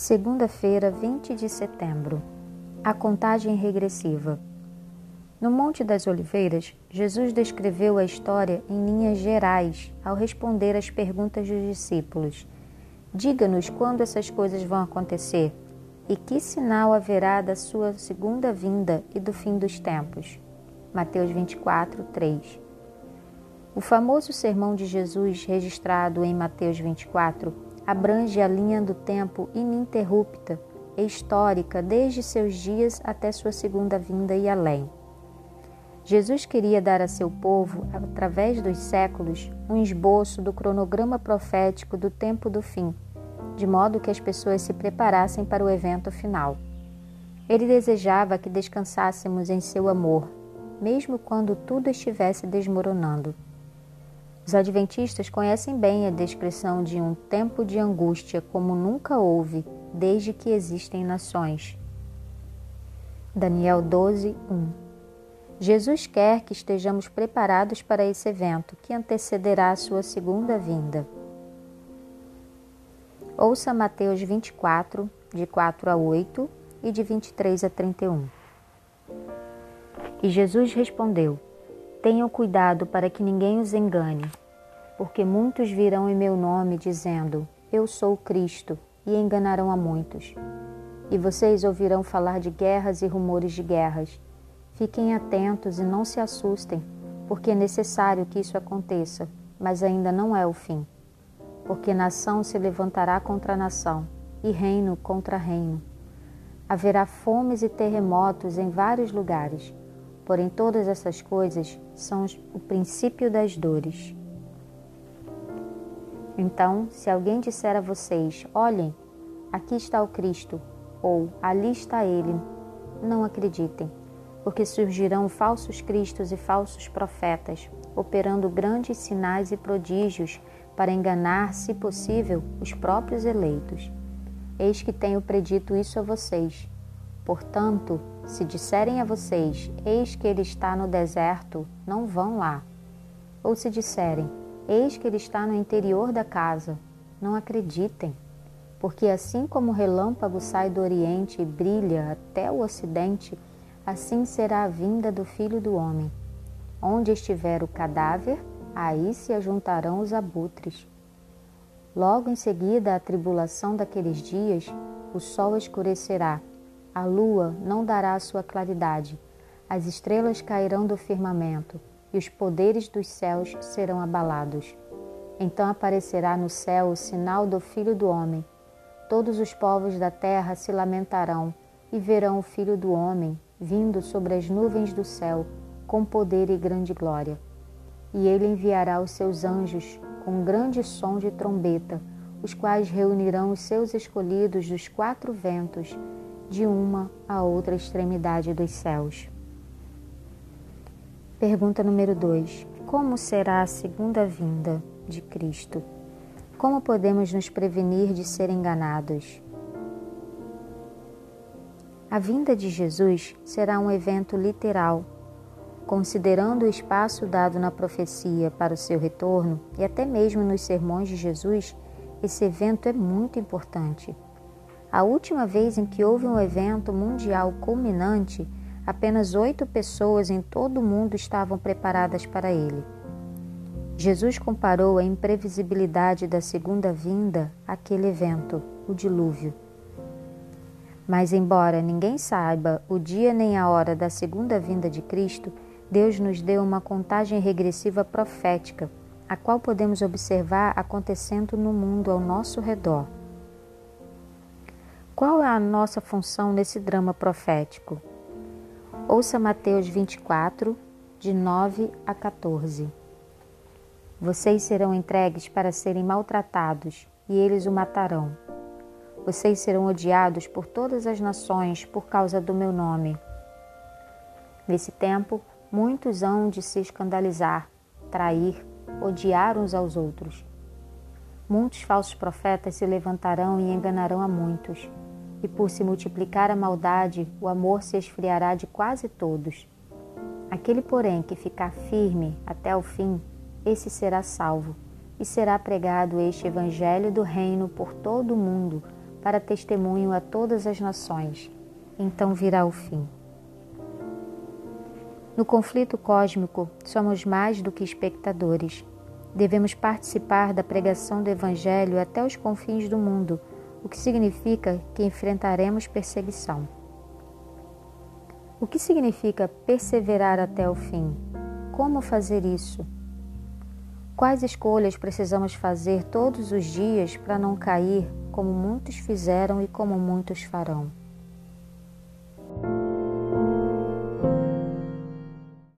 Segunda-feira, 20 de setembro. A contagem regressiva. No Monte das Oliveiras, Jesus descreveu a história em linhas gerais ao responder às perguntas dos discípulos. Diga-nos quando essas coisas vão acontecer e que sinal haverá da sua segunda vinda e do fim dos tempos. Mateus 24, 3. O famoso sermão de Jesus, registrado em Mateus 24, abrange a linha do tempo ininterrupta e histórica desde seus dias até sua segunda vinda e além. Jesus queria dar a seu povo, através dos séculos, um esboço do cronograma profético do tempo do fim, de modo que as pessoas se preparassem para o evento final. Ele desejava que descansássemos em seu amor, mesmo quando tudo estivesse desmoronando. Os adventistas conhecem bem a descrição de um tempo de angústia como nunca houve desde que existem nações. Daniel 12, 1 Jesus quer que estejamos preparados para esse evento que antecederá a sua segunda vinda. Ouça Mateus 24, de 4 a 8 e de 23 a 31. E Jesus respondeu: Tenham cuidado para que ninguém os engane, porque muitos virão em meu nome dizendo: Eu sou Cristo, e enganarão a muitos. E vocês ouvirão falar de guerras e rumores de guerras. Fiquem atentos e não se assustem, porque é necessário que isso aconteça, mas ainda não é o fim. Porque nação se levantará contra nação, e reino contra reino. Haverá fomes e terremotos em vários lugares Porém, todas essas coisas são o princípio das dores. Então, se alguém disser a vocês: Olhem, aqui está o Cristo, ou ali está ele, não acreditem, porque surgirão falsos cristos e falsos profetas, operando grandes sinais e prodígios para enganar, se possível, os próprios eleitos. Eis que tenho predito isso a vocês. Portanto, se disserem a vocês: Eis que ele está no deserto, não vão lá. Ou se disserem: Eis que ele está no interior da casa, não acreditem. Porque assim como o relâmpago sai do oriente e brilha até o ocidente, assim será a vinda do filho do homem. Onde estiver o cadáver, aí se ajuntarão os abutres. Logo em seguida à tribulação daqueles dias, o sol escurecerá a lua não dará sua claridade, as estrelas cairão do firmamento e os poderes dos céus serão abalados. Então aparecerá no céu o sinal do Filho do Homem. Todos os povos da terra se lamentarão e verão o Filho do Homem vindo sobre as nuvens do céu com poder e grande glória. E ele enviará os seus anjos com grande som de trombeta, os quais reunirão os seus escolhidos dos quatro ventos de uma a outra extremidade dos céus. Pergunta número 2: Como será a segunda vinda de Cristo? Como podemos nos prevenir de ser enganados? A vinda de Jesus será um evento literal. Considerando o espaço dado na profecia para o seu retorno e até mesmo nos sermões de Jesus, esse evento é muito importante. A última vez em que houve um evento mundial culminante, apenas oito pessoas em todo o mundo estavam preparadas para ele. Jesus comparou a imprevisibilidade da segunda vinda àquele evento, o dilúvio. Mas, embora ninguém saiba o dia nem a hora da segunda vinda de Cristo, Deus nos deu uma contagem regressiva profética, a qual podemos observar acontecendo no mundo ao nosso redor. Qual é a nossa função nesse drama profético? Ouça Mateus 24, de 9 a 14. Vocês serão entregues para serem maltratados e eles o matarão. Vocês serão odiados por todas as nações por causa do meu nome. Nesse tempo, muitos hão de se escandalizar, trair, odiar uns aos outros. Muitos falsos profetas se levantarão e enganarão a muitos e por se multiplicar a maldade, o amor se esfriará de quase todos. Aquele, porém, que ficar firme até o fim, esse será salvo, e será pregado este evangelho do reino por todo o mundo, para testemunho a todas as nações. Então virá o fim. No conflito cósmico, somos mais do que espectadores. Devemos participar da pregação do Evangelho até os confins do mundo, o que significa que enfrentaremos perseguição. O que significa perseverar até o fim? Como fazer isso? Quais escolhas precisamos fazer todos os dias para não cair como muitos fizeram e como muitos farão?